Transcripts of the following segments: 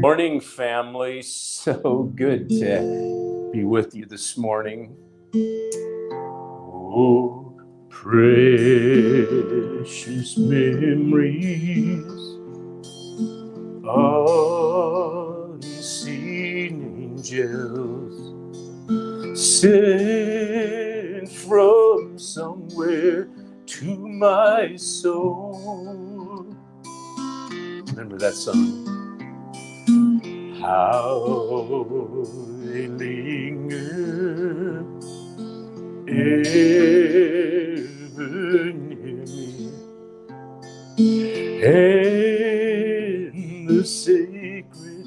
Morning, family. So good to be with you this morning. Oh, precious memories, unseen angels sent from somewhere to my soul. Remember that song? How they linger ever near me, and the sacred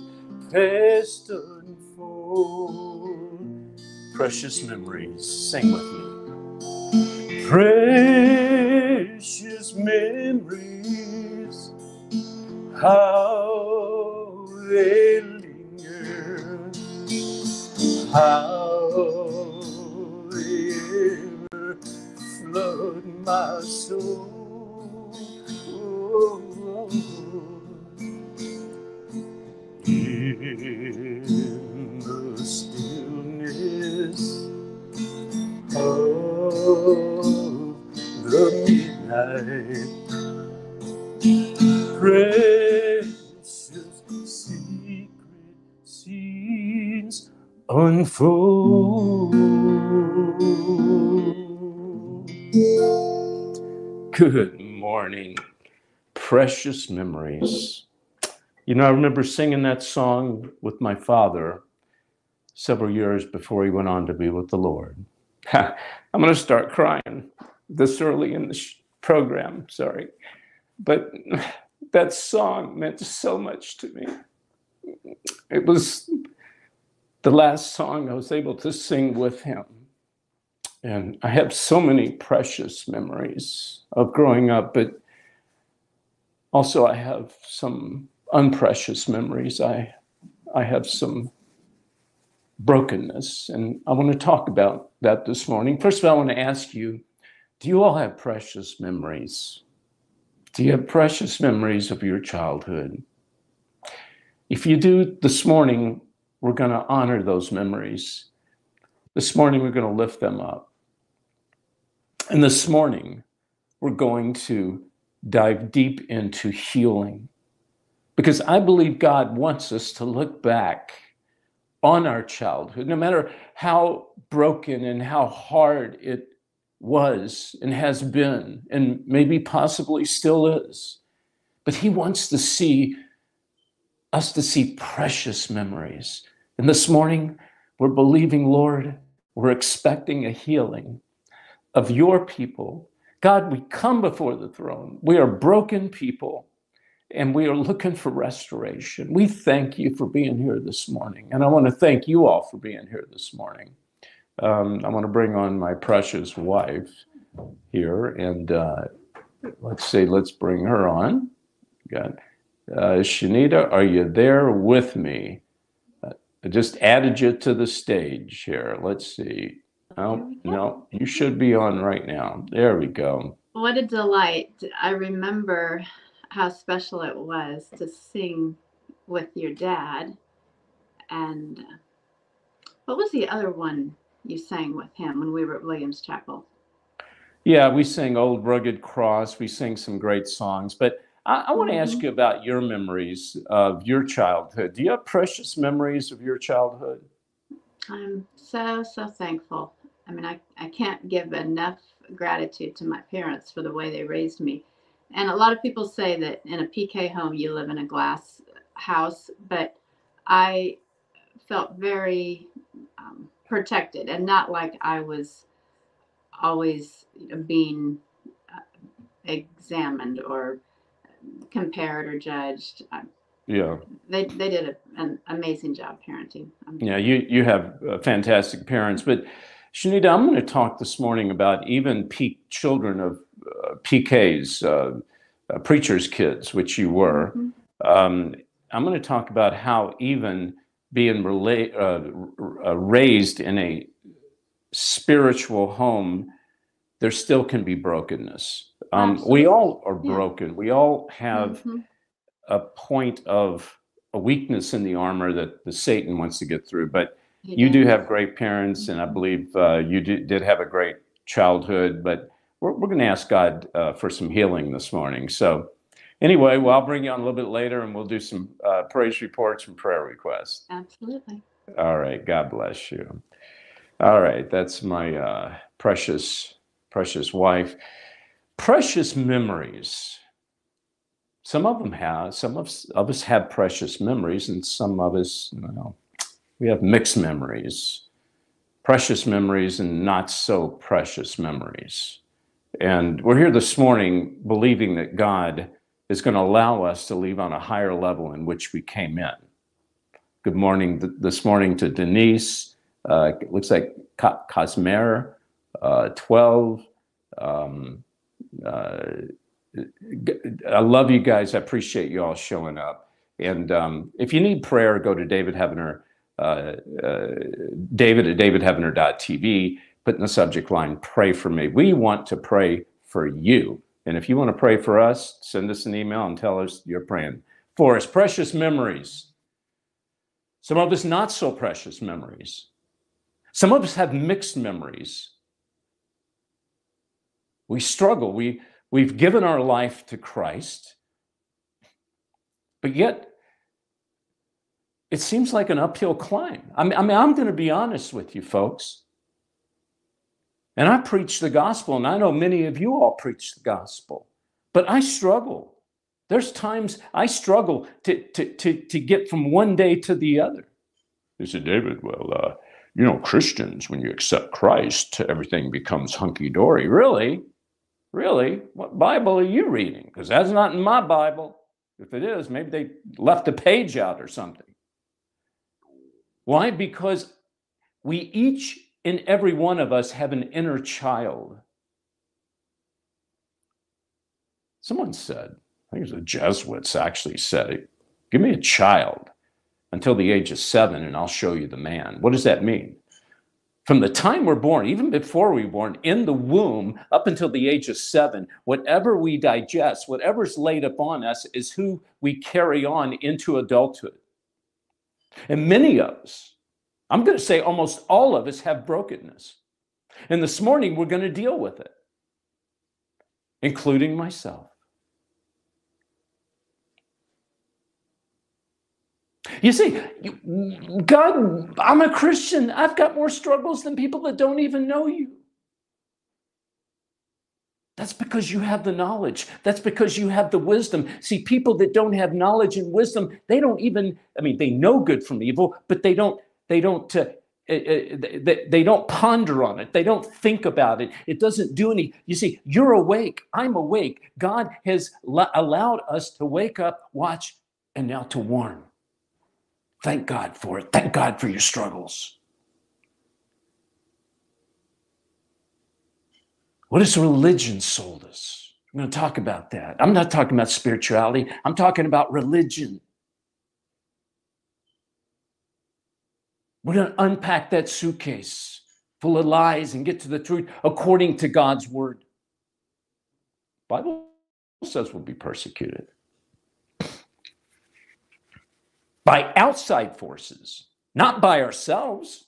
past unfold. Precious memories, sing with me. Precious memories, how linger, how ever flood my soul. In the stillness of the midnight, precious unfold. Good morning, precious memories. You know, I remember singing that song with my father several years before he went on to be with the Lord. I'm going to start crying this early in the sh- program, sorry. But that song meant so much to me. It was the last song I was able to sing with him. And I have so many precious memories of growing up, but also I have some unprecious memories. I, I have some brokenness, and I want to talk about that this morning. First of all, I want to ask you do you all have precious memories? Do you have precious memories of your childhood? If you do, this morning, we're going to honor those memories. This morning, we're going to lift them up. And this morning, we're going to dive deep into healing because I believe God wants us to look back on our childhood, no matter how broken and how hard it was and has been, and maybe possibly still is. But He wants to see us to see precious memories. And this morning, we're believing, Lord, we're expecting a healing of your people. God, we come before the throne. We are broken people and we are looking for restoration. We thank you for being here this morning. And I want to thank you all for being here this morning. Um, I want to bring on my precious wife here. And uh, let's say, let's bring her on. Got uh, Shanita, are you there with me? I just added you to the stage here. Let's see. No, no, you should be on right now. There we go. What a delight. I remember how special it was to sing with your dad. And what was the other one you sang with him when we were at Williams Chapel? Yeah, we sang Old Rugged Cross. We sang some great songs. But I, I want to ask Mhm. you about your memories of your childhood. Do you have precious memories of your childhood? I'm so, so thankful. I mean, I, I can't give enough gratitude to my parents for the way they raised me. And a lot of people say that in a PK home, you live in a glass house, but I felt very um, protected and not like I was always being uh, examined or compared or judged. Yeah. they, they did a, an amazing job parenting. Yeah, you you have uh, fantastic parents, but Shanita, I'm going to talk this morning about even P- children of uh, PKs, uh, uh, preachers' kids, which you were. Mhm. Um, I'm going to talk about how even being rela- uh, r- uh, raised in a spiritual home, there still can be brokenness. Um, we all are Yeah. broken. We all have Mhm. a point of a weakness in the armor that the Satan wants to get through. But you do have great parents, and I believe uh, you did, did have a great childhood. But we're, we're going to ask God uh, for some healing this morning. So, anyway, well, I'll bring you on a little bit later, and we'll do some uh, praise reports and prayer requests. Absolutely. All right. God bless you. All right. That's my uh, precious, precious wife. Precious memories. Some of them have. Some of of us have precious memories, and some of us, well, we have mixed memories. Precious memories and not so precious memories. And we're here this morning believing that God is going to allow us to leave on a higher level in which we came in. Good morning th- this morning to Denise. Uh, it looks like Cosmer, uh, 12. Um, uh, I love you guys. I appreciate you all showing up. And um, if you need prayer, go to David Heavener, uh, uh, David at davidheavener.tv. Put in the subject line, pray for me. We want to pray for you. And if you want to pray for us, send us an email and tell us you're praying for us. Precious memories. Some of us not so precious memories. Some of us have mixed memories. We struggle. We, we've given our life to Christ, but yet it seems like an uphill climb. I mean, I mean I'm going to be honest with you, folks. And I preach the gospel, and I know many of you all preach the gospel, but I struggle. There's times I struggle to, to, to, to get from one day to the other. They said, David, well, uh, you know, Christians, when you accept Christ, everything becomes hunky dory. Really? Really? What Bible are you reading? Because that's not in my Bible. If it is, maybe they left a page out or something. Why? Because we each and every one of us have an inner child. Someone said, I think it was the Jesuits actually said it, give me a child until the age of seven and I'll show you the man. What does that mean? From the time we're born, even before we are born, in the womb, up until the age of seven, whatever we digest, whatever's laid upon us is who we carry on into adulthood. And many of us, I'm going to say almost all of us have brokenness. And this morning we're going to deal with it, including myself. You see, God, I'm a Christian. I've got more struggles than people that don't even know you. That's because you have the knowledge. That's because you have the wisdom. See, people that don't have knowledge and wisdom, they don't even, I mean, they know good from evil, but they don't, they don't, uh, they, they don't ponder on it. They don't think about it. It doesn't do any. You see, you're awake. I'm awake. God has allowed us to wake up, watch, and now to warn. Thank God for it. Thank God for your struggles. What has religion sold us? I'm going to talk about that. I'm not talking about spirituality, I'm talking about religion. We're going to unpack that suitcase full of lies and get to the truth according to God's word. Bible says we'll be persecuted by outside forces, not by ourselves.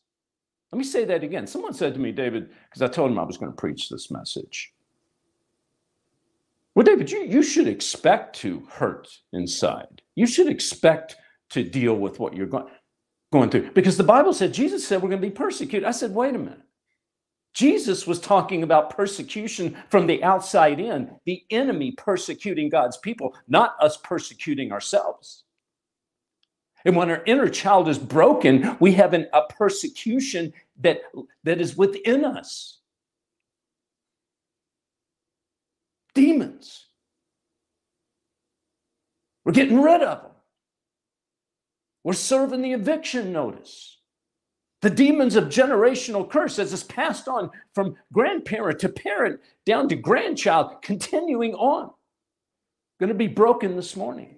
Let me say that again. Someone said to me, David, because I told him I was going to preach this message. Well, David, you, you should expect to hurt inside. You should expect to deal with what you're going, going through. Because the Bible said, Jesus said we're going to be persecuted. I said, wait a minute. Jesus was talking about persecution from the outside in, the enemy persecuting God's people, not us persecuting ourselves. And when our inner child is broken, we have an, a persecution that, that is within us. Demons. We're getting rid of them. We're serving the eviction notice. The demons of generational curse as it's passed on from grandparent to parent down to grandchild, continuing on. Going to be broken this morning.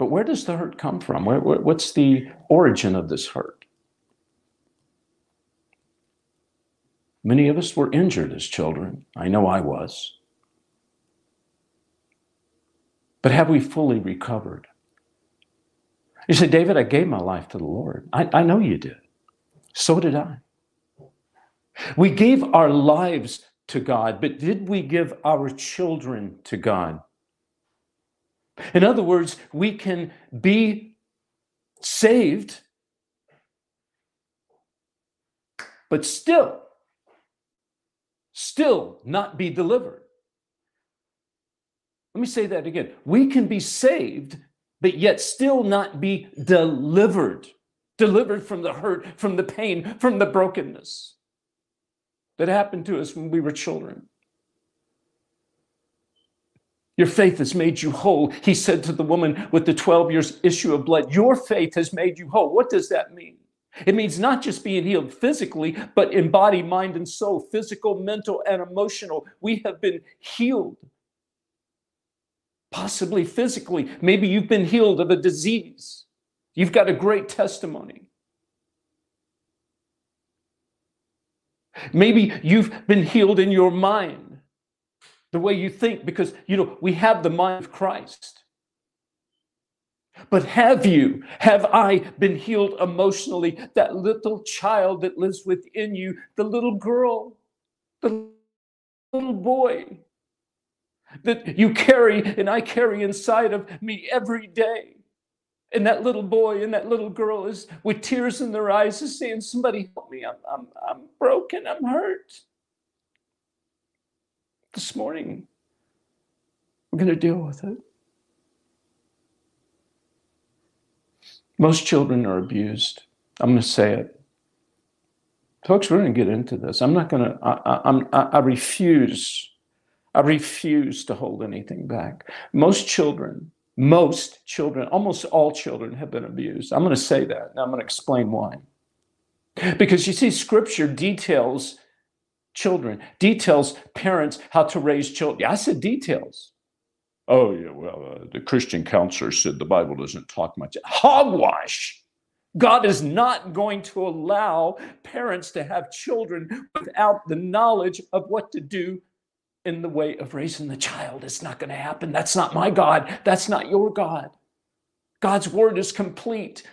But where does the hurt come from? Where, where, what's the origin of this hurt? Many of us were injured as children. I know I was. But have we fully recovered? You say, David, I gave my life to the Lord. I, I know you did. So did I. We gave our lives to God, but did we give our children to God? In other words, we can be saved, but still, still not be delivered. Let me say that again. We can be saved, but yet still not be delivered. Delivered from the hurt, from the pain, from the brokenness that happened to us when we were children. Your faith has made you whole. He said to the woman with the 12 years issue of blood, Your faith has made you whole. What does that mean? It means not just being healed physically, but in body, mind, and soul, physical, mental, and emotional. We have been healed. Possibly physically. Maybe you've been healed of a disease. You've got a great testimony. Maybe you've been healed in your mind, the way you think, because, you know, we have the mind of Christ. But have you, have I been healed emotionally? That little child that lives within you, the little girl, the little boy that you carry and I carry inside of me every day. And that little boy and that little girl is with tears in their eyes is saying, Somebody help me. I'm, I'm, I'm broken. I'm hurt. This morning, we're going to deal with it. Most children are abused. I'm going to say it. Folks, we're going to get into this. I'm not going to, I, I, I, I refuse, I refuse to hold anything back. Most children most children, almost all children, have been abused. I'm going to say that, and I'm going to explain why. Because you see, scripture details children, details parents how to raise children. I said details. Oh, yeah, well, uh, the Christian counselor said the Bible doesn't talk much. Hogwash. God is not going to allow parents to have children without the knowledge of what to do in the way of raising the child. It's not going to happen. That's not my God. That's not your God. God's word is complete.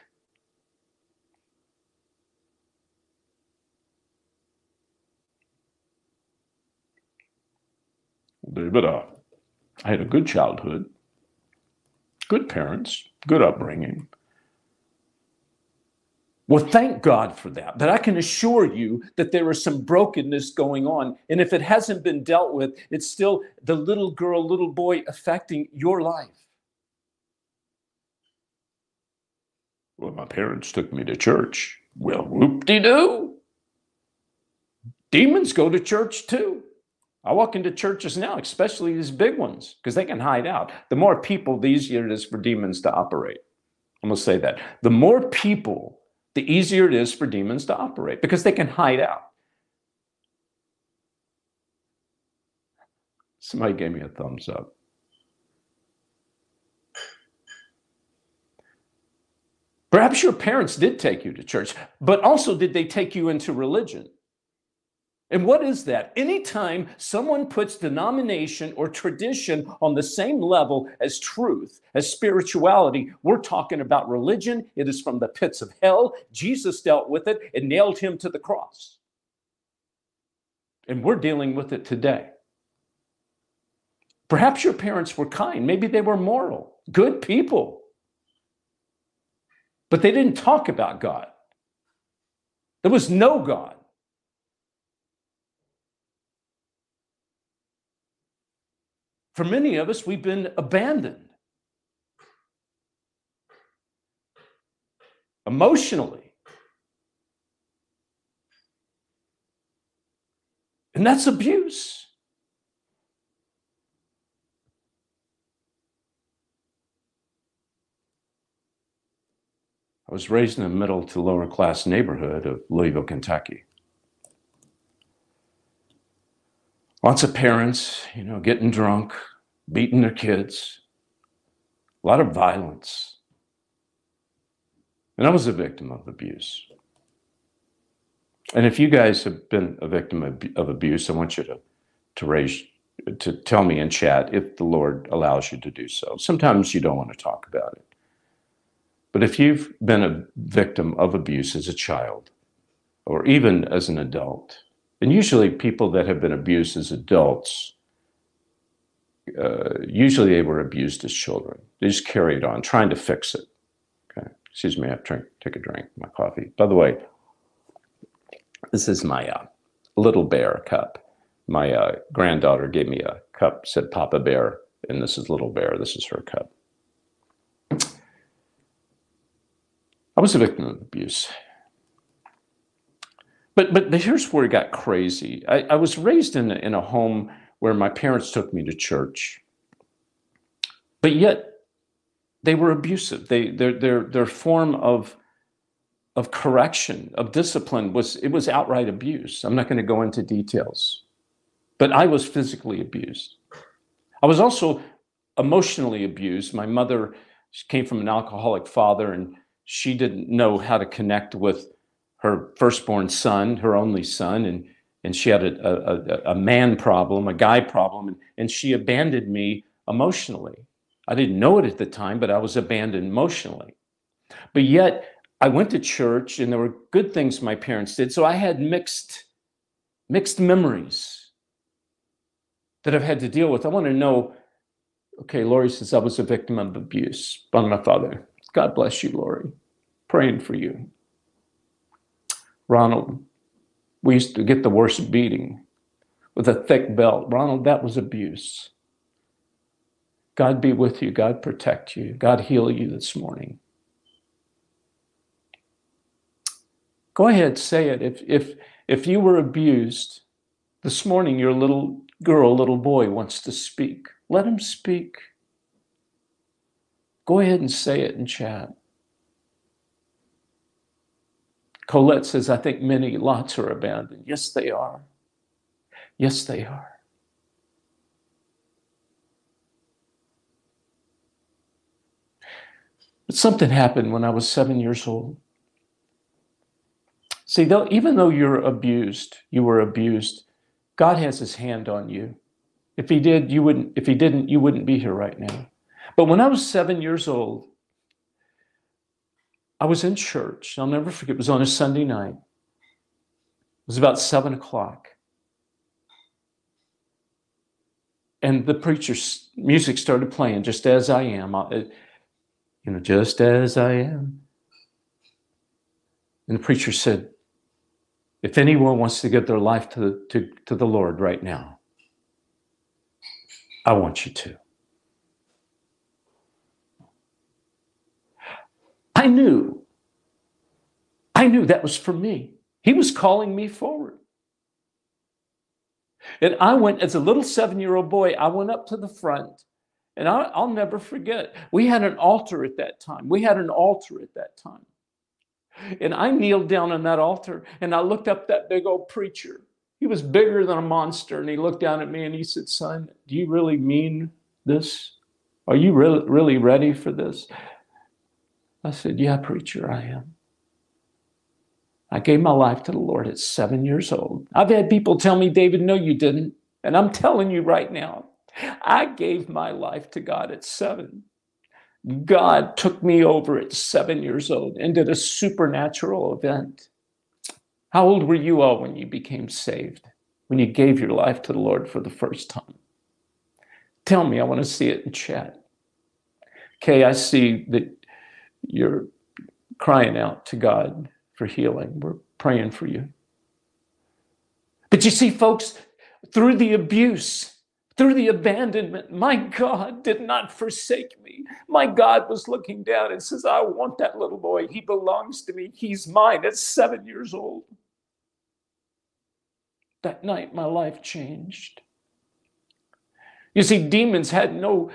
David, uh, I had a good childhood, good parents, good upbringing. Well, thank God for that. But I can assure you that there is some brokenness going on. And if it hasn't been dealt with, it's still the little girl, little boy affecting your life. Well, my parents took me to church. Well, whoop de doo. Demons go to church too. I walk into churches now, especially these big ones, because they can hide out. The more people, the easier it is for demons to operate. I'm going to say that. The more people the easier it is for demons to operate because they can hide out. Somebody gave me a thumbs up. Perhaps your parents did take you to church, but also did they take you into religion? And what is that? Anytime someone puts denomination or tradition on the same level as truth, as spirituality, we're talking about religion. It is from the pits of hell. Jesus dealt with it and nailed him to the cross. And we're dealing with it today. Perhaps your parents were kind. Maybe they were moral, good people. But they didn't talk about God. There was no God. For many of us, we've been abandoned emotionally. And that's abuse. I was raised in a middle to lower class neighborhood of Louisville, Kentucky. Lots of parents, you know, getting drunk, beating their kids, a lot of violence. And I was a victim of abuse. And if you guys have been a victim of, abuse, I want you to, to raise to tell me in chat if the Lord allows you to do so. Sometimes you don't want to talk about it. But if you've been a victim of abuse as a child or even as an adult, and usually people that have been abused as adults, uh, usually they were abused as children. They just carried on, trying to fix it. Okay. Excuse me, I have to take a drink, my coffee. By the way, this is my uh, little bear cup. My uh, granddaughter gave me a cup, said Papa Bear, and this is Little Bear. This is her cup. I was a victim of abuse. But, but here's where it got crazy. I, I was raised in a, in a home where my parents took me to church, but yet they were abusive. They, their, their, their form of of correction, of discipline was it was outright abuse. I'm not going to go into details. But I was physically abused. I was also emotionally abused. My mother came from an alcoholic father and she didn't know how to connect with her firstborn son, her only son, and and she had a, a, a man problem, a guy problem, and, and she abandoned me emotionally. I didn't know it at the time, but I was abandoned emotionally. But yet I went to church and there were good things my parents did. So I had mixed, mixed memories that I've had to deal with. I want to know okay, Lori says I was a victim of abuse by my father. God bless you, Lori. Praying for you. Ronald, we used to get the worst beating with a thick belt. Ronald, that was abuse. God be with you. God protect you. God heal you this morning. Go ahead, say it. If if if you were abused this morning, your little girl, little boy wants to speak. Let him speak. Go ahead and say it in chat. Colette says, I think many lots are abandoned. Yes, they are. Yes, they are. But something happened when I was seven years old. See, though, even though you're abused, you were abused, God has his hand on you. If he did, you wouldn't, if he didn't, you wouldn't be here right now. But when I was seven years old, I was in church. I'll never forget, it was on a Sunday night. It was about seven o'clock. And the preacher's music started playing just as I am. you know, just as I am. And the preacher said, if anyone wants to give their life to, to, to the Lord right now, I want you to. I knew, I knew that was for me. He was calling me forward. And I went, as a little seven year old boy, I went up to the front. And I, will never forget, we had an altar at that time. We had an altar at that time. And I kneeled down on that altar and I looked up that big old preacher. He was bigger than a monster. And he looked down at me and he said, Son, do you really mean this? Are you really, really ready for this? I said, Yeah, preacher, I am. I gave my life to the Lord at seven years old. I've had people tell me, David, no, you didn't. And I'm telling you right now, I gave my life to God at seven. God took me over at seven years old and did a supernatural event. How old were you all when you became saved? When you gave your life to the Lord for the first time? Tell me, I want to see it in chat. Okay, I see that you're crying out to God for healing. We're praying for you. But you see, folks, through the abuse, through the abandonment, my God did not forsake me. My God was looking down and says, I want that little boy. He belongs to me. He's mine at seven years old. That night, my life changed. You see, demons had no,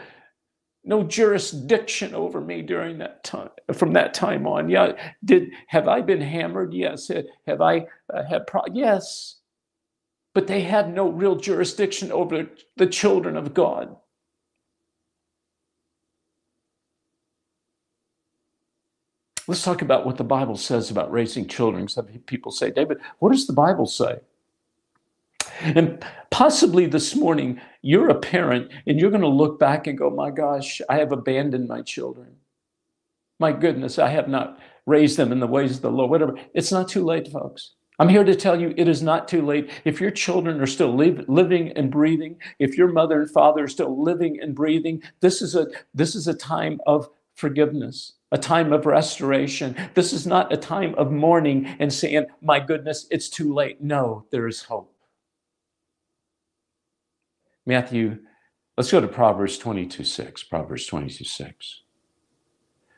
no jurisdiction over me during that time, from that time on. Yeah, did have I been hammered? Yes. Have I uh, had pro- yes but they had no real jurisdiction over the children of God. Let's talk about what the Bible says about raising children. Some people say, David, what does the Bible say? And possibly this morning, you're a parent and you're going to look back and go, My gosh, I have abandoned my children. My goodness, I have not raised them in the ways of the Lord, whatever. It's not too late, folks. I'm here to tell you it is not too late. If your children are still living and breathing, if your mother and father are still living and breathing, this is a this is a time of forgiveness, a time of restoration. This is not a time of mourning and saying, "My goodness, it's too late." No, there is hope. Matthew, let's go to Proverbs 22 6. Proverbs 22 6.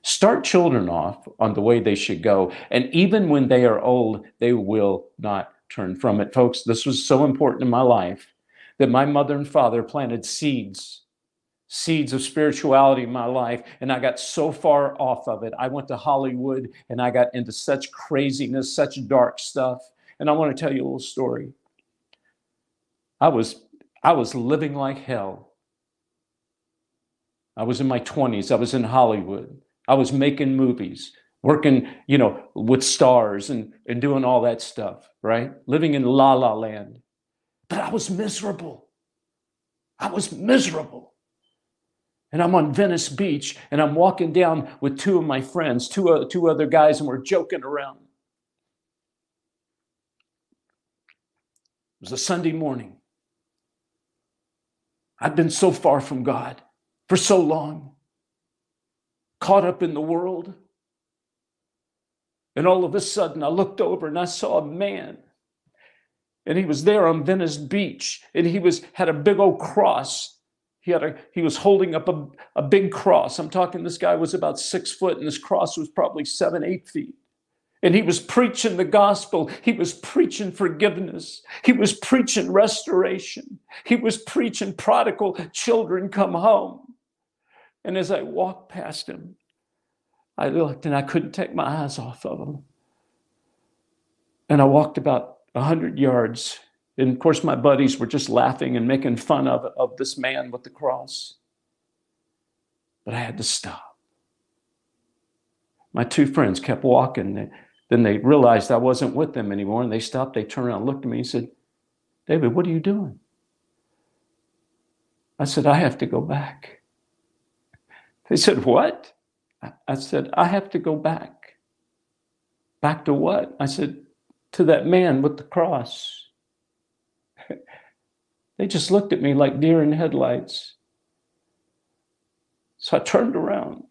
Start children off on the way they should go, and even when they are old, they will not turn from it. Folks, this was so important in my life that my mother and father planted seeds seeds of spirituality in my life and i got so far off of it i went to hollywood and i got into such craziness such dark stuff and i want to tell you a little story i was I was living like hell. I was in my 20s. I was in Hollywood. I was making movies, working, you know, with stars and, and doing all that stuff, right? Living in la la land. But I was miserable. I was miserable. And I'm on Venice Beach and I'm walking down with two of my friends, two, uh, two other guys, and we're joking around. It was a Sunday morning. I've been so far from God for so long, caught up in the world. And all of a sudden, I looked over and I saw a man. And he was there on Venice Beach, and he was had a big old cross. He had a he was holding up a, a big cross. I'm talking this guy was about six foot, and this cross was probably seven, eight feet. And he was preaching the gospel. He was preaching forgiveness. He was preaching restoration. He was preaching prodigal children come home. And as I walked past him, I looked and I couldn't take my eyes off of him. And I walked about a 100 yards. And of course, my buddies were just laughing and making fun of, of this man with the cross. But I had to stop. My two friends kept walking. Then they realized I wasn't with them anymore and they stopped. They turned around, looked at me, and said, David, what are you doing? I said, I have to go back. They said, What? I said, I have to go back. Back to what? I said, To that man with the cross. they just looked at me like deer in headlights. So I turned around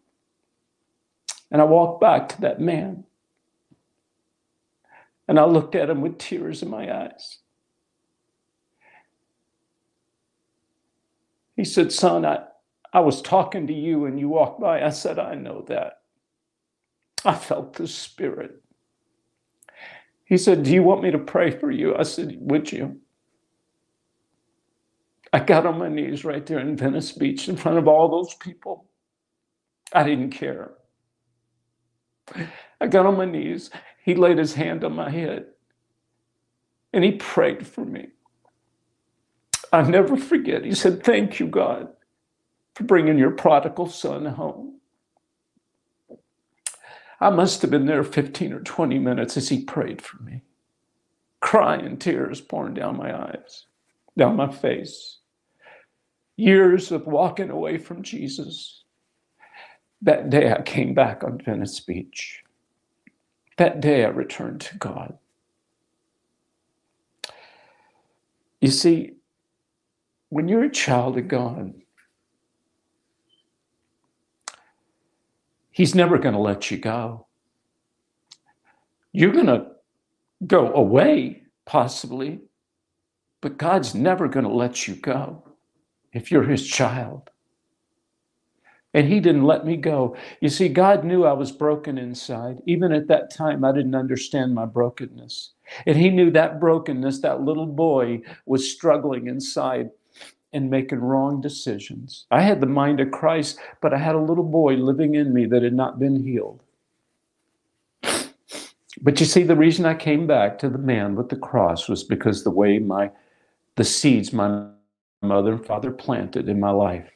and I walked back to that man. And I looked at him with tears in my eyes. He said, Son, I, I was talking to you and you walked by. I said, I know that. I felt the Spirit. He said, Do you want me to pray for you? I said, Would you? I got on my knees right there in Venice Beach in front of all those people. I didn't care. I got on my knees he laid his hand on my head and he prayed for me. I never forget. He said, Thank you, God, for bringing your prodigal son home. I must have been there 15 or 20 minutes as he prayed for me, crying tears pouring down my eyes, down my face. Years of walking away from Jesus. That day I came back on Venice Beach. That day I returned to God. You see, when you're a child of God, He's never going to let you go. You're going to go away, possibly, but God's never going to let you go if you're His child and he didn't let me go. You see, God knew I was broken inside. Even at that time, I didn't understand my brokenness. And he knew that brokenness, that little boy was struggling inside and making wrong decisions. I had the mind of Christ, but I had a little boy living in me that had not been healed. But you see, the reason I came back to the man with the cross was because the way my the seeds my mother and father planted in my life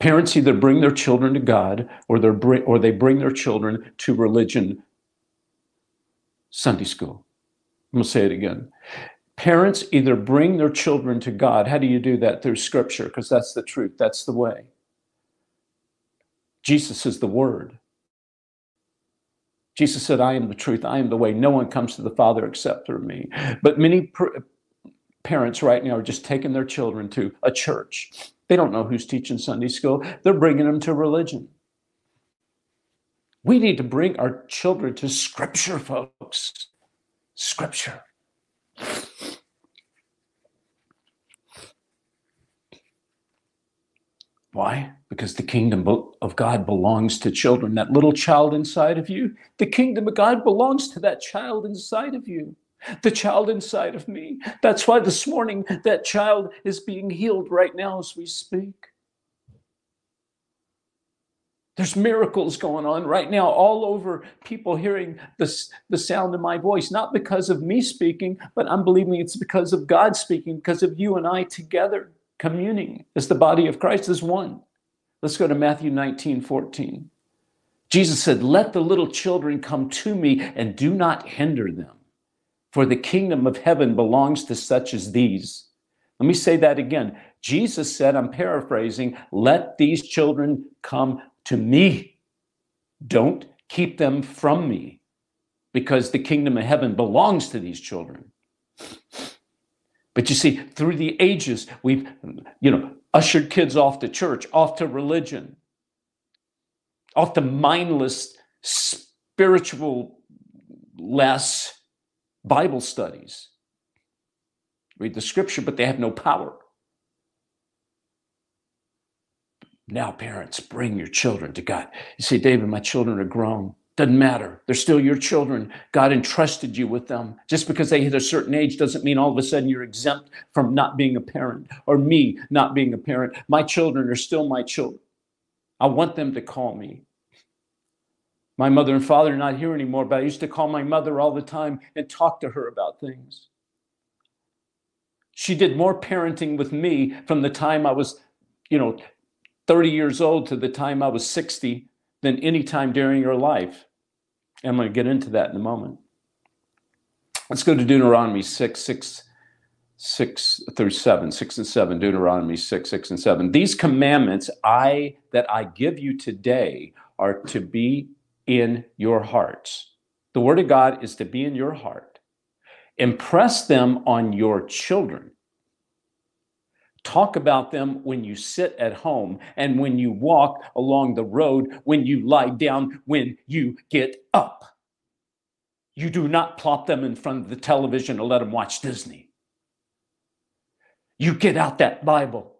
Parents either bring their children to God or, they bring, or they bring their children to religion Sunday school. I'm going to say it again. Parents either bring their children to God. How do you do that? Through scripture, because that's the truth, that's the way. Jesus is the word. Jesus said, I am the truth, I am the way. No one comes to the Father except through me. But many parents right now are just taking their children to a church. They don't know who's teaching Sunday school, they're bringing them to religion. We need to bring our children to Scripture, folks. Scripture. Why? Because the kingdom of God belongs to children. That little child inside of you, the kingdom of God belongs to that child inside of you, the child inside of me. That's why this morning that child is being healed right now as we speak. There's miracles going on right now all over people hearing this, the sound of my voice, not because of me speaking, but I'm believing it's because of God speaking, because of you and I together communing as the body of Christ as one. Let's go to Matthew 19 14. Jesus said, Let the little children come to me and do not hinder them, for the kingdom of heaven belongs to such as these. Let me say that again. Jesus said, I'm paraphrasing, let these children come to me. Don't keep them from me, because the kingdom of heaven belongs to these children. But you see, through the ages, we've, you know, ushered kids off to church, off to religion, off to mindless, spiritual, less Bible studies. Read the scripture, but they have no power. Now, parents, bring your children to God. You say, David, my children are grown. Doesn't matter. They're still your children. God entrusted you with them. Just because they hit a certain age doesn't mean all of a sudden you're exempt from not being a parent or me not being a parent. My children are still my children. I want them to call me. My mother and father are not here anymore, but I used to call my mother all the time and talk to her about things. She did more parenting with me from the time I was, you know, 30 years old to the time I was 60 than any time during your life. I'm going to get into that in a moment. Let's go to Deuteronomy 6, 6, 6 through 7, 6 and 7, Deuteronomy 6, 6 and 7. These commandments I that I give you today are to be in your hearts. The word of God is to be in your heart. Impress them on your children Talk about them when you sit at home and when you walk along the road, when you lie down, when you get up. You do not plop them in front of the television and let them watch Disney. You get out that Bible.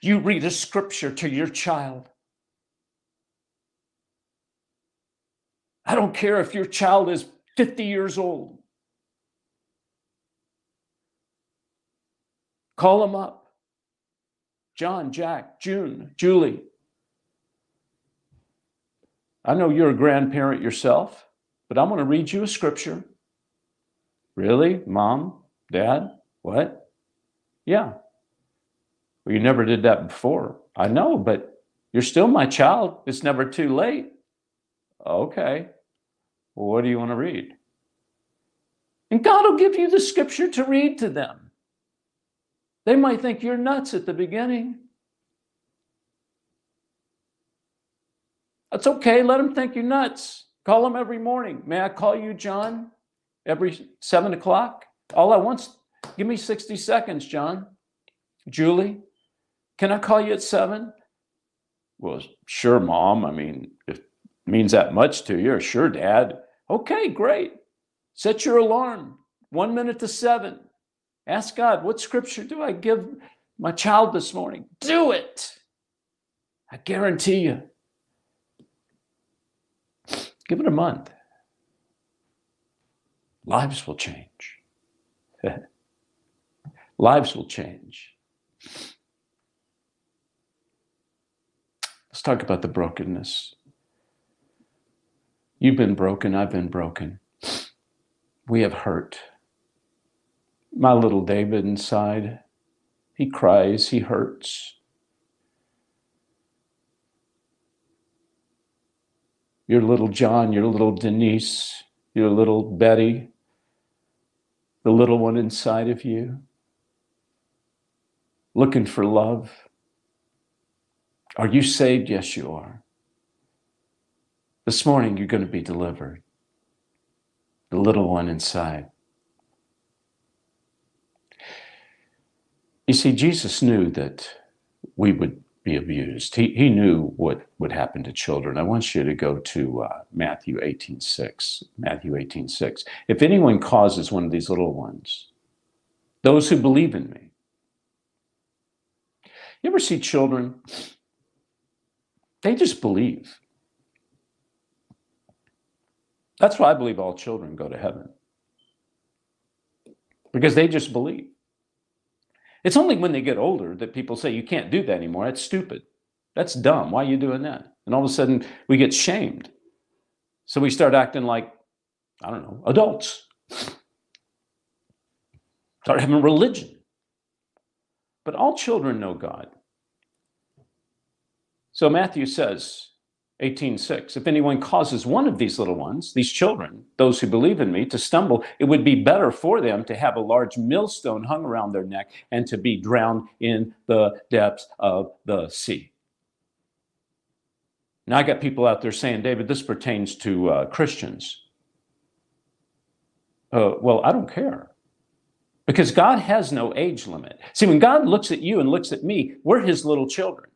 You read a scripture to your child. I don't care if your child is 50 years old. Call them up. John, Jack, June, Julie. I know you're a grandparent yourself, but I'm going to read you a scripture. Really? Mom? Dad? What? Yeah. Well, you never did that before. I know, but you're still my child. It's never too late. Okay. What do you want to read? And God will give you the scripture to read to them. They might think you're nuts at the beginning. That's okay. Let them think you're nuts. Call them every morning. May I call you John every seven o'clock? All I want, give me 60 seconds, John. Julie, can I call you at seven? Well, sure, mom. I mean, if it means that much to you, sure, dad. Okay, great. Set your alarm. One minute to seven. Ask God, what scripture do I give my child this morning? Do it. I guarantee you. Give it a month. Lives will change. Lives will change. Let's talk about the brokenness. You've been broken, I've been broken. We have hurt my little David inside. He cries, he hurts. Your little John, your little Denise, your little Betty, the little one inside of you? Looking for love? Are you saved? Yes, you are. This morning, you're going to be delivered. The little one inside. You see, Jesus knew that we would be abused. He, he knew what would happen to children. I want you to go to uh, Matthew 18 6. Matthew 18 6. If anyone causes one of these little ones, those who believe in me. You ever see children? They just believe. That's why I believe all children go to heaven. Because they just believe. It's only when they get older that people say, you can't do that anymore. That's stupid. That's dumb. Why are you doing that? And all of a sudden, we get shamed. So we start acting like, I don't know, adults. Start having religion. But all children know God. So Matthew says, 18:6 If anyone causes one of these little ones, these children, those who believe in me, to stumble, it would be better for them to have a large millstone hung around their neck and to be drowned in the depths of the sea. Now I got people out there saying, David, this pertains to uh, Christians. Uh, well, I don't care. Because God has no age limit. See, when God looks at you and looks at me, we're his little children.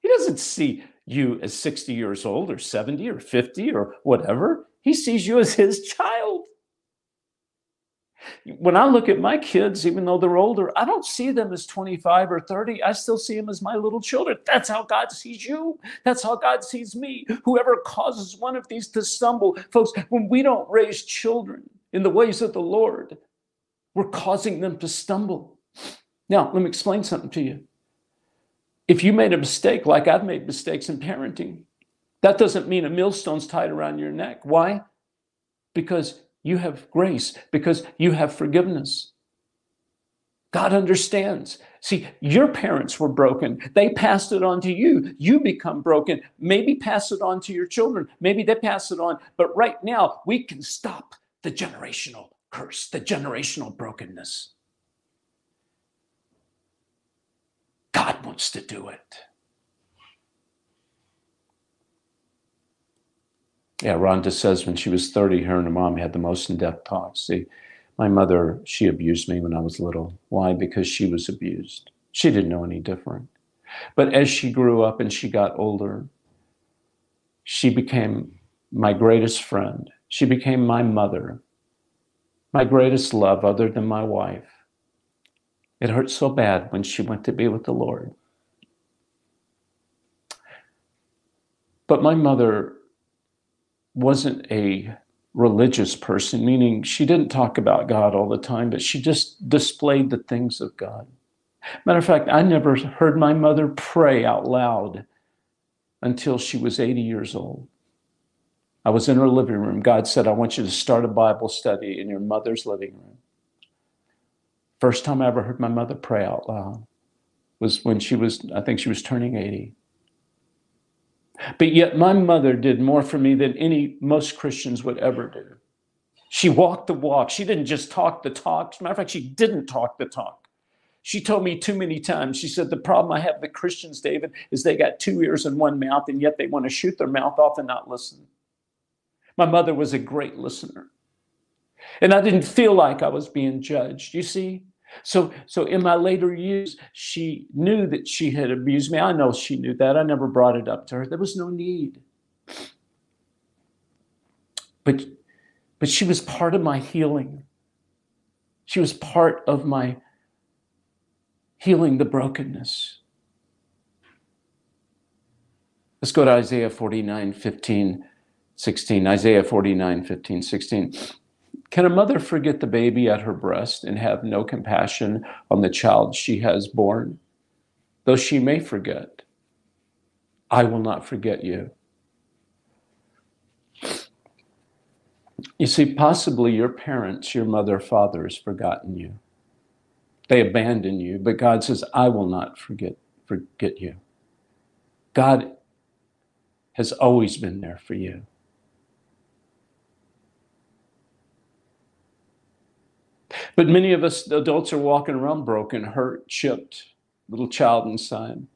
He doesn't see you as 60 years old or 70 or 50 or whatever. He sees you as his child. When I look at my kids, even though they're older, I don't see them as 25 or 30. I still see them as my little children. That's how God sees you. That's how God sees me. Whoever causes one of these to stumble, folks, when we don't raise children in the ways of the Lord, we're causing them to stumble. Now, let me explain something to you. If you made a mistake, like I've made mistakes in parenting, that doesn't mean a millstone's tied around your neck. Why? Because you have grace, because you have forgiveness. God understands. See, your parents were broken. They passed it on to you. You become broken. Maybe pass it on to your children. Maybe they pass it on. But right now, we can stop the generational curse, the generational brokenness. God wants to do it. Yeah, Rhonda says when she was 30, her and her mom had the most in depth talks. See, my mother, she abused me when I was little. Why? Because she was abused. She didn't know any different. But as she grew up and she got older, she became my greatest friend. She became my mother, my greatest love other than my wife. It hurt so bad when she went to be with the Lord. But my mother wasn't a religious person, meaning she didn't talk about God all the time, but she just displayed the things of God. Matter of fact, I never heard my mother pray out loud until she was 80 years old. I was in her living room. God said, I want you to start a Bible study in your mother's living room. First time I ever heard my mother pray out loud was when she was, I think she was turning 80. But yet my mother did more for me than any most Christians would ever do. She walked the walk. She didn't just talk the talk. As a matter of fact, she didn't talk the talk. She told me too many times, she said, the problem I have with Christians, David, is they got two ears and one mouth, and yet they want to shoot their mouth off and not listen. My mother was a great listener. And I didn't feel like I was being judged. You see, so, so in my later years, she knew that she had abused me. I know she knew that. I never brought it up to her. There was no need. But, but she was part of my healing. She was part of my healing the brokenness. Let's go to Isaiah 49, 15, 16. Isaiah 49, 15, 16. Can a mother forget the baby at her breast and have no compassion on the child she has born? Though she may forget, I will not forget you. You see, possibly your parents, your mother, father has forgotten you. They abandon you, but God says, I will not forget, forget you. God has always been there for you. But many of us adults are walking around broken, hurt, chipped, little child inside.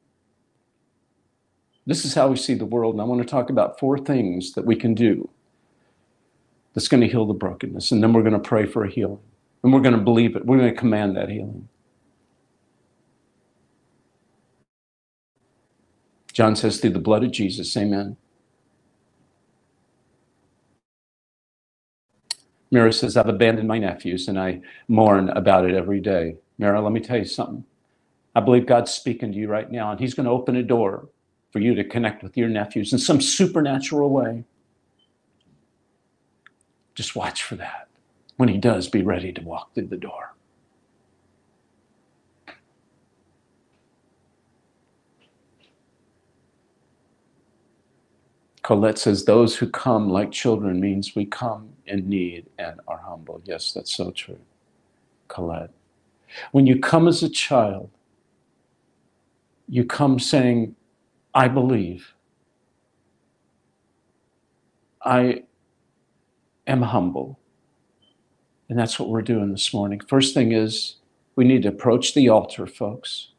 This is how we see the world. And I want to talk about four things that we can do that's going to heal the brokenness. And then we're going to pray for a healing. And we're going to believe it. We're going to command that healing. John says, through the blood of Jesus, amen. Mira says, I've abandoned my nephews and I mourn about it every day. Mira, let me tell you something. I believe God's speaking to you right now, and He's going to open a door for you to connect with your nephews in some supernatural way. Just watch for that. When He does, be ready to walk through the door. Colette says, Those who come like children means we come in need and are humble. Yes, that's so true. Colette. When you come as a child, you come saying, I believe. I am humble. And that's what we're doing this morning. First thing is, we need to approach the altar, folks.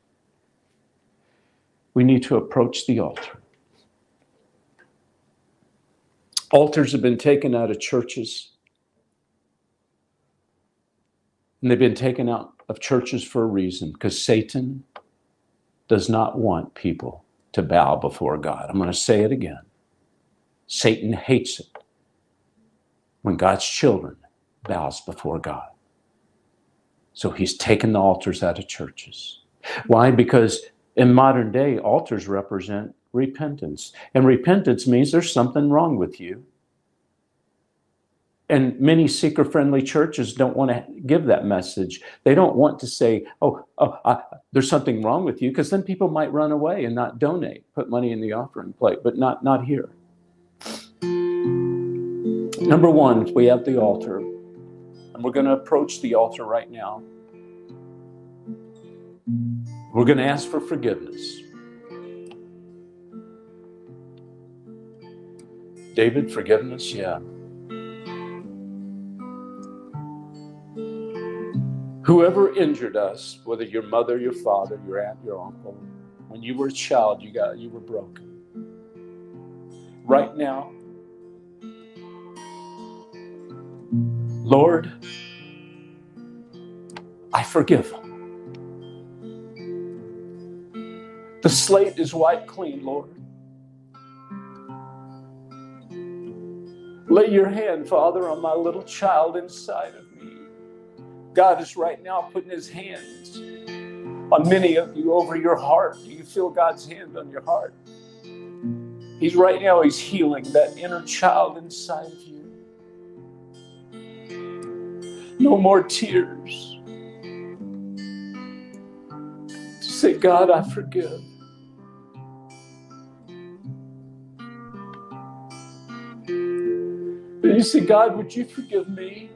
We need to approach the altar. Altars have been taken out of churches. And they've been taken out of churches for a reason because Satan does not want people to bow before God. I'm going to say it again. Satan hates it when God's children bows before God. So he's taken the altars out of churches. Why? Because in modern day, altars represent repentance. And repentance means there's something wrong with you. And many seeker friendly churches don't want to give that message. They don't want to say, oh, oh I, there's something wrong with you, because then people might run away and not donate, put money in the offering plate, but not, not here. Number one, we have the altar, and we're going to approach the altar right now. We're going to ask for forgiveness. David, forgiveness? Yeah. Whoever injured us, whether your mother, your father, your aunt, your uncle, when you were a child, you got you were broken. Right now, Lord, I forgive. The slate is wiped clean, Lord. Lay your hand, Father, on my little child inside of me. God is right now putting his hands on many of you over your heart. Do you feel God's hand on your heart? He's right now, he's healing that inner child inside of you. No more tears. Say, God, I forgive. And you say, God, would you forgive me?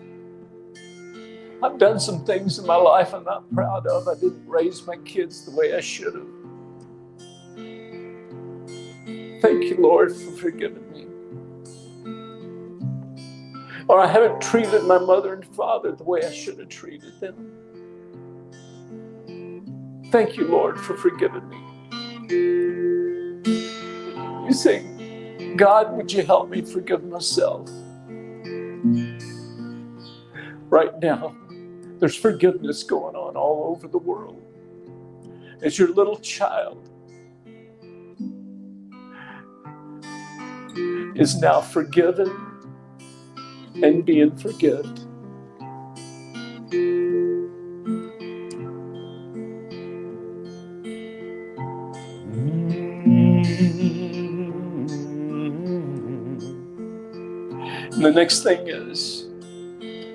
I've done some things in my life I'm not proud of. I didn't raise my kids the way I should have. Thank you, Lord, for forgiving me. Or I haven't treated my mother and father the way I should have treated them. Thank you, Lord, for forgiving me. You say, God, would you help me forgive myself? Right now, there's forgiveness going on all over the world. As your little child is now forgiven and being forgiven. Next thing is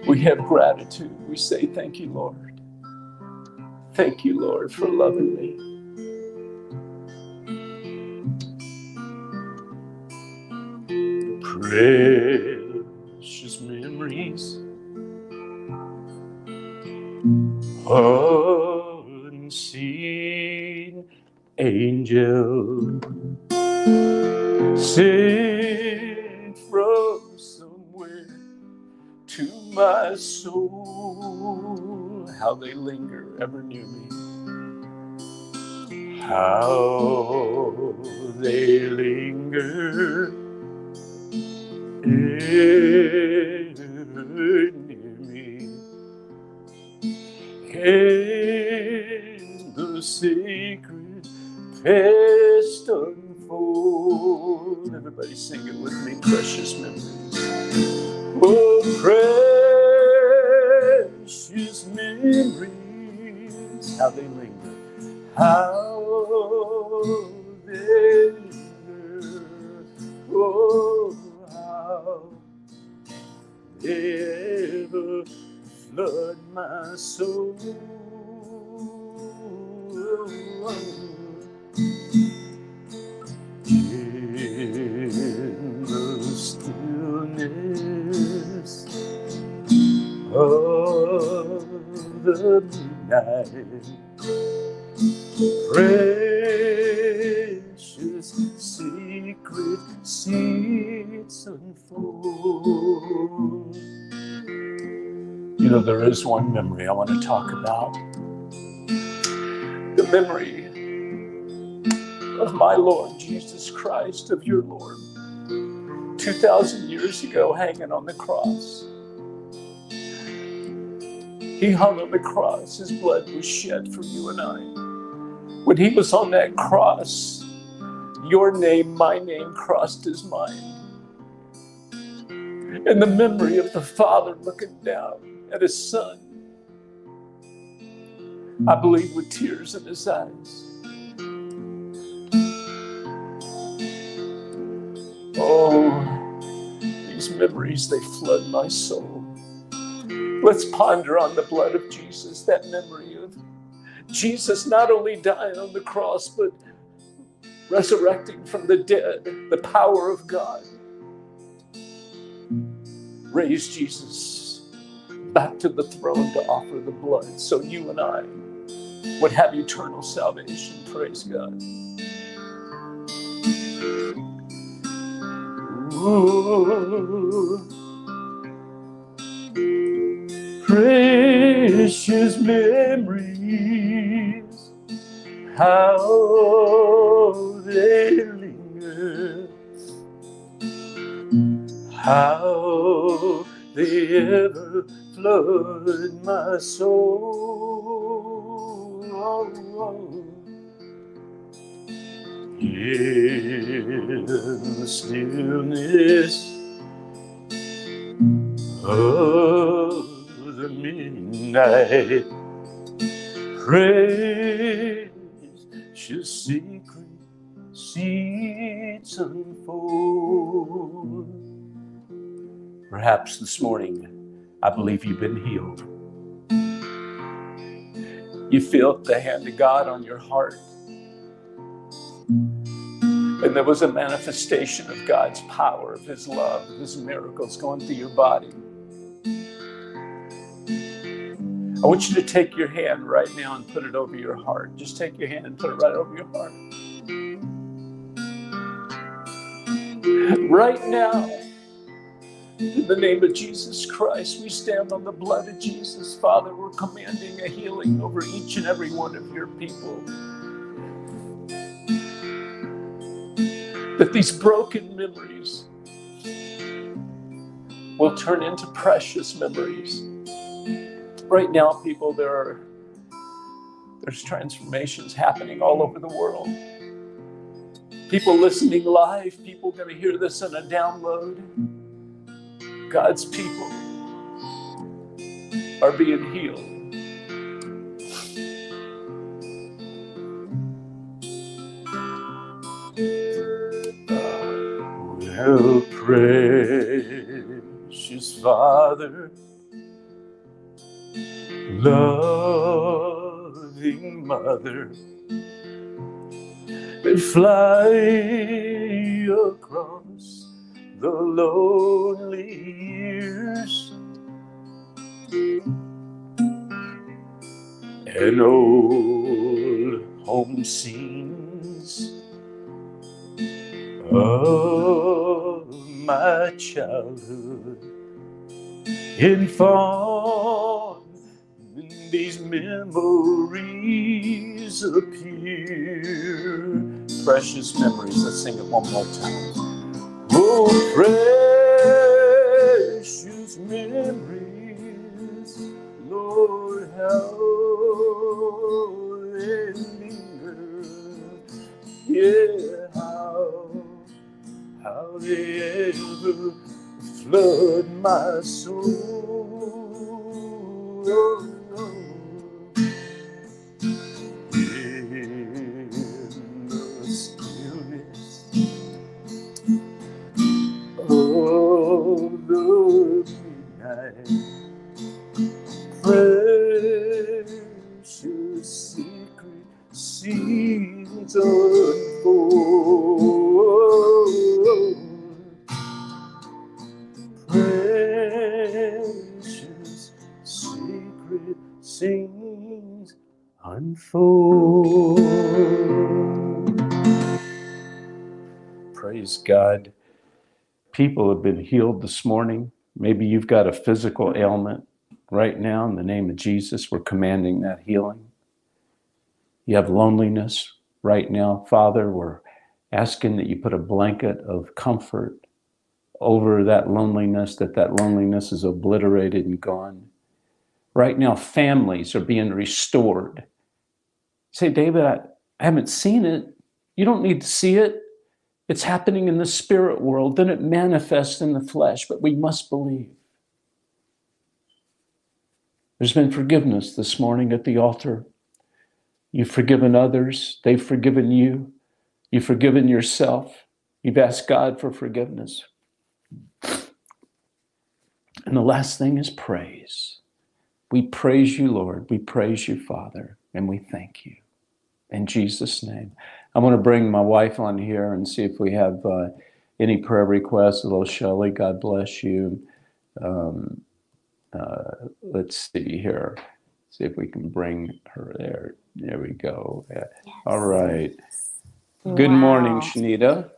we have gratitude. We say, Thank you, Lord. Thank you, Lord, for loving me. Precious flood my soul. In the stillness of the night, precious there is one memory I want to talk about. The memory of my Lord Jesus Christ, of your Lord, 2,000 years ago, hanging on the cross. He hung on the cross, his blood was shed for you and I. When he was on that cross, your name, my name crossed his mind. And the memory of the Father looking down at his Son, I believe with tears in his eyes. Oh, these memories, they flood my soul. Let's ponder on the blood of Jesus, that memory of Jesus not only dying on the cross, but resurrecting from the dead, the power of God. Raise Jesus back to the throne to offer the blood so you and I would have eternal salvation. Praise God. Ooh. Precious memories, how they linger, how they ever flood my soul. In the stillness of the midnight, precious secret seeds unfold. Perhaps this morning, I believe you've been healed. You felt the hand of God on your heart. And there was a manifestation of God's power, of His love, of His miracles going through your body. I want you to take your hand right now and put it over your heart. Just take your hand and put it right over your heart. Right now, in the name of Jesus Christ, we stand on the blood of Jesus. Father, we're commanding a healing over each and every one of your people. That these broken memories will turn into precious memories. Right now, people, there are there's transformations happening all over the world. People listening live, people going to hear this on a download. God's people are being healed. Well, precious Father, loving Mother, that fly across the lonely years and old home scenes of my childhood in fond these memories appear. Precious memories. Let's sing it one more time. Oh, precious memories, Lord, how they linger. Yeah, how, how they ever flood my soul. The midnight, precious secret scenes unfold. Precious secret scenes unfold. Praise God. People have been healed this morning. Maybe you've got a physical ailment right now. In the name of Jesus, we're commanding that healing. You have loneliness right now. Father, we're asking that you put a blanket of comfort over that loneliness, that that loneliness is obliterated and gone. Right now, families are being restored. Say, David, I, I haven't seen it. You don't need to see it. It's happening in the spirit world, then it manifests in the flesh, but we must believe. There's been forgiveness this morning at the altar. You've forgiven others, they've forgiven you, you've forgiven yourself, you've asked God for forgiveness. And the last thing is praise. We praise you, Lord. We praise you, Father, and we thank you. In Jesus' name. I'm going to bring my wife on here and see if we have uh, any prayer requests. Hello, Shelley. God bless you. Um, uh, let's see here. See if we can bring her there. There we go. Yeah. All right. Good morning, Wow. Shanita.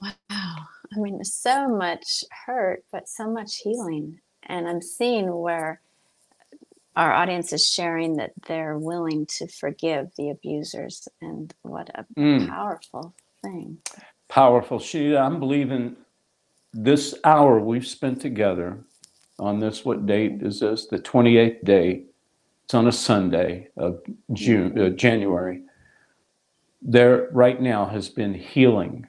Wow. I mean, so much hurt, but so much healing. And I'm seeing where our audience is sharing that they're willing to forgive the abusers. And what a Mm. powerful thing. Powerful. Shanita, I'm believing this hour we've spent together on this, what date is this? The 28th day. It's on a Sunday of June, uh, January. There right now has been healing,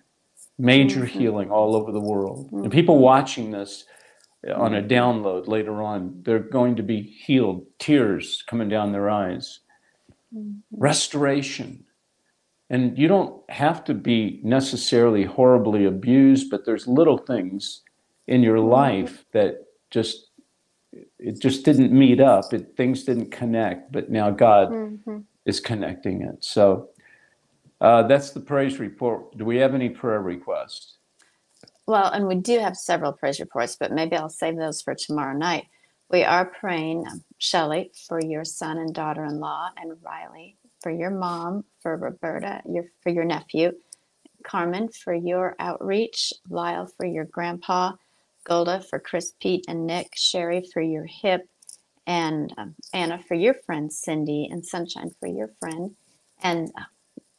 major Mhm. healing all over the world. And people watching this on a download later on, they're going to be healed, tears coming down their eyes, Mhm. restoration. And you don't have to be necessarily horribly abused, but there's little things in your life that just it just didn't meet up. It, things didn't connect, but now God Mhm. is connecting it. So uh, that's the praise report. Do we have any prayer requests? Well, and we do have several praise reports, but maybe I'll save those for tomorrow night. We are praying, um, Shelley, for your son and daughter in law, and Riley, for your mom, for Roberta, your, for your nephew, Carmen, for your outreach, Lyle, for your grandpa, Golda, for Chris, Pete, and Nick, Sherry, for your hip, and um, Anna, for your friend Cindy, and Sunshine, for your friend. And uh,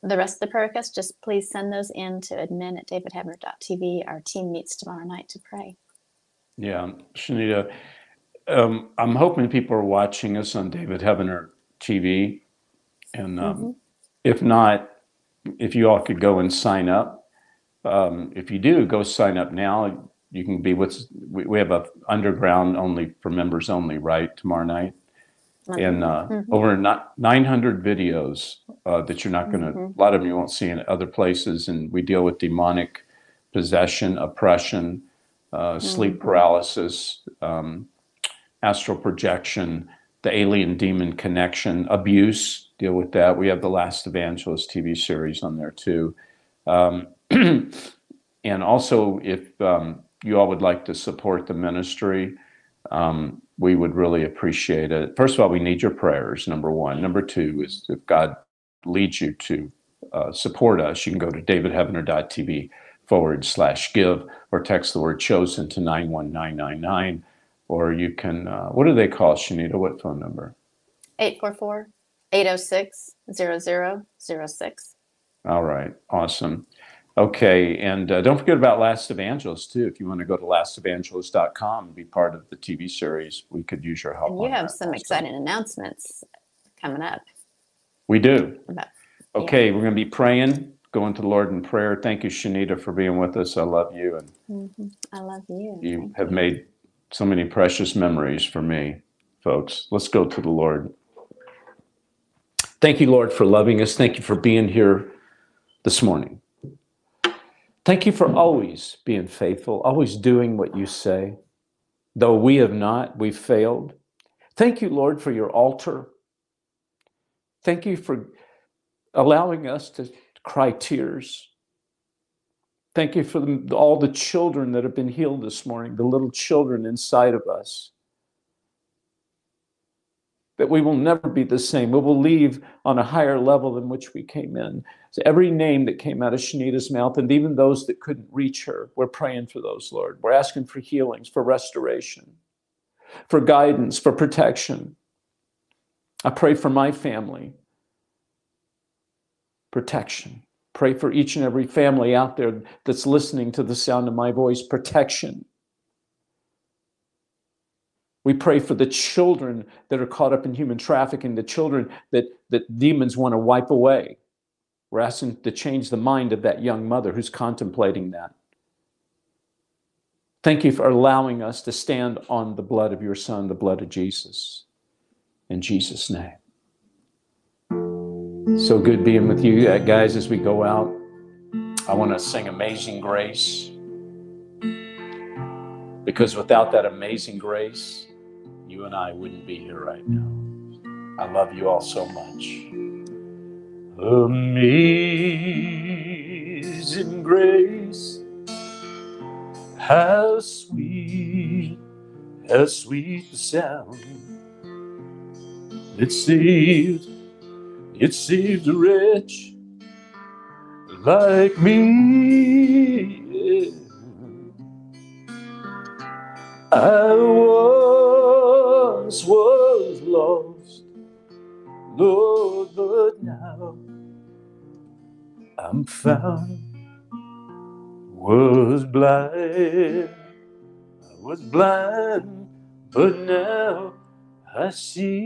the rest of the prayer requests, just please send those in to admin at davidheavener.tv. Our team meets tomorrow night to pray. Yeah, Shanita, um, I'm hoping people are watching us on David Heavener TV. And um, Mhm. if not, if you all could go and sign up. Um, if you do, go sign up now. You can be with, we, we have a underground only for members only, right, tomorrow night? And uh, Mhm. over ni- 900 videos uh, that you're not going to, Mhm. a lot of them you won't see in other places. And we deal with demonic possession, oppression, uh, sleep Mhm. paralysis, um, astral projection, the alien demon connection, abuse, deal with that. We have the Last Evangelist TV series on there too. Um, and also, if um, you all would like to support the ministry, um, we would really appreciate it. First of all, we need your prayers, number one. Number two is if God leads you to uh, support us, you can go to davidheavener.tv forward slash give or text the word chosen to 91999. Or you can, uh, what do they call it, Shanita? What phone number? 844 806 0006. All right, awesome. Okay, and uh, don't forget about Last Evangelist too. If you want to go to lastevangelist.com and be part of the TV series, we could use your help. And you have that some exciting announcements coming up. We do. About- Okay, we're going to be praying, going to the Lord in prayer. Thank you, Shanita, for being with us. I love you, and Mhm. I love you. you Thank have you. made so many precious memories for me, folks. Let's go to the Lord. Thank you, Lord, for loving us. Thank you for being here this morning. Thank you for always being faithful, always doing what you say. Though we have not, we've failed. Thank you, Lord, for your altar. Thank you for allowing us to cry tears. Thank you for all the children that have been healed this morning, the little children inside of us. That we will never be the same. We will leave on a higher level than which we came in. So every name that came out of Shanita's mouth, and even those that couldn't reach her, we're praying for those, Lord. We're asking for healings, for restoration, for guidance, for protection. I pray for my family, protection. Pray for each and every family out there that's listening to the sound of my voice, protection. We pray for the children that are caught up in human trafficking, the children that, that demons want to wipe away. We're asking to change the mind of that young mother who's contemplating that. Thank you for allowing us to stand on the blood of your son, the blood of Jesus. In Jesus' name. So good being with you uh, guys as we go out. I want to sing Amazing Grace. Because without that amazing grace, you and I wouldn't be here right now. I love you all so much. Amazing grace, how sweet, how sweet the sound. It saved, it saved a wretch like me. I once was lost, Lord, but now I'm found. Was blind, I was blind, but now I see.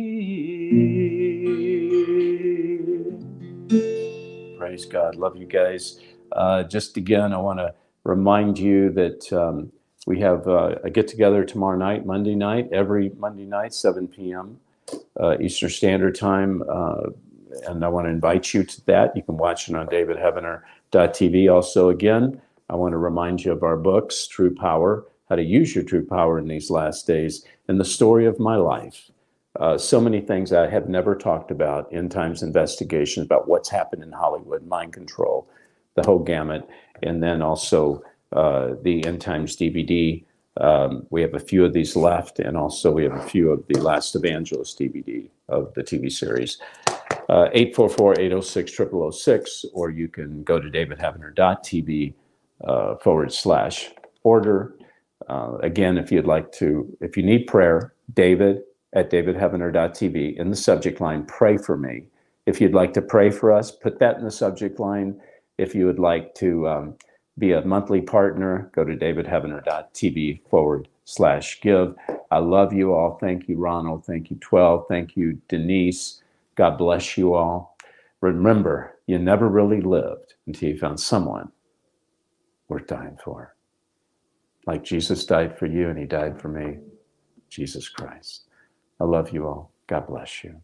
Praise God. Love you guys. Uh, just again, I want to remind you that um, we have uh, a get together tomorrow night, Monday night, every Monday night, 7 p.m. Uh, Eastern Standard Time. Uh, and I want to invite you to that. You can watch it on davidheavener.tv. Also, again, I want to remind you of our books, True Power, How to Use Your True Power in These Last Days, and the story of my life. Uh, so many things I have never talked about in times investigations about what's happened in Hollywood, mind control, the whole gamut, and then also the End Times DVD. Um, we have a few of these left, and also we have a few of the Last Evangelist DVD of the TV series. Uh, 844-806-0006, or you can go to davidheavener.tv uh, forward slash order. Uh, again, if you'd like to, if you need prayer, David at davidheavener.tv in the subject line, pray for me. If you'd like to pray for us, put that in the subject line. If you would like to um, be a monthly partner, go to davidheavener.tv forward slash give. I love you all. Thank you, Ronald. Thank you, 12. Thank you, Denise. God bless you all. Remember, you never really lived until you found someone worth dying for. Like Jesus died for you and he died for me, Jesus Christ. I love you all. God bless you.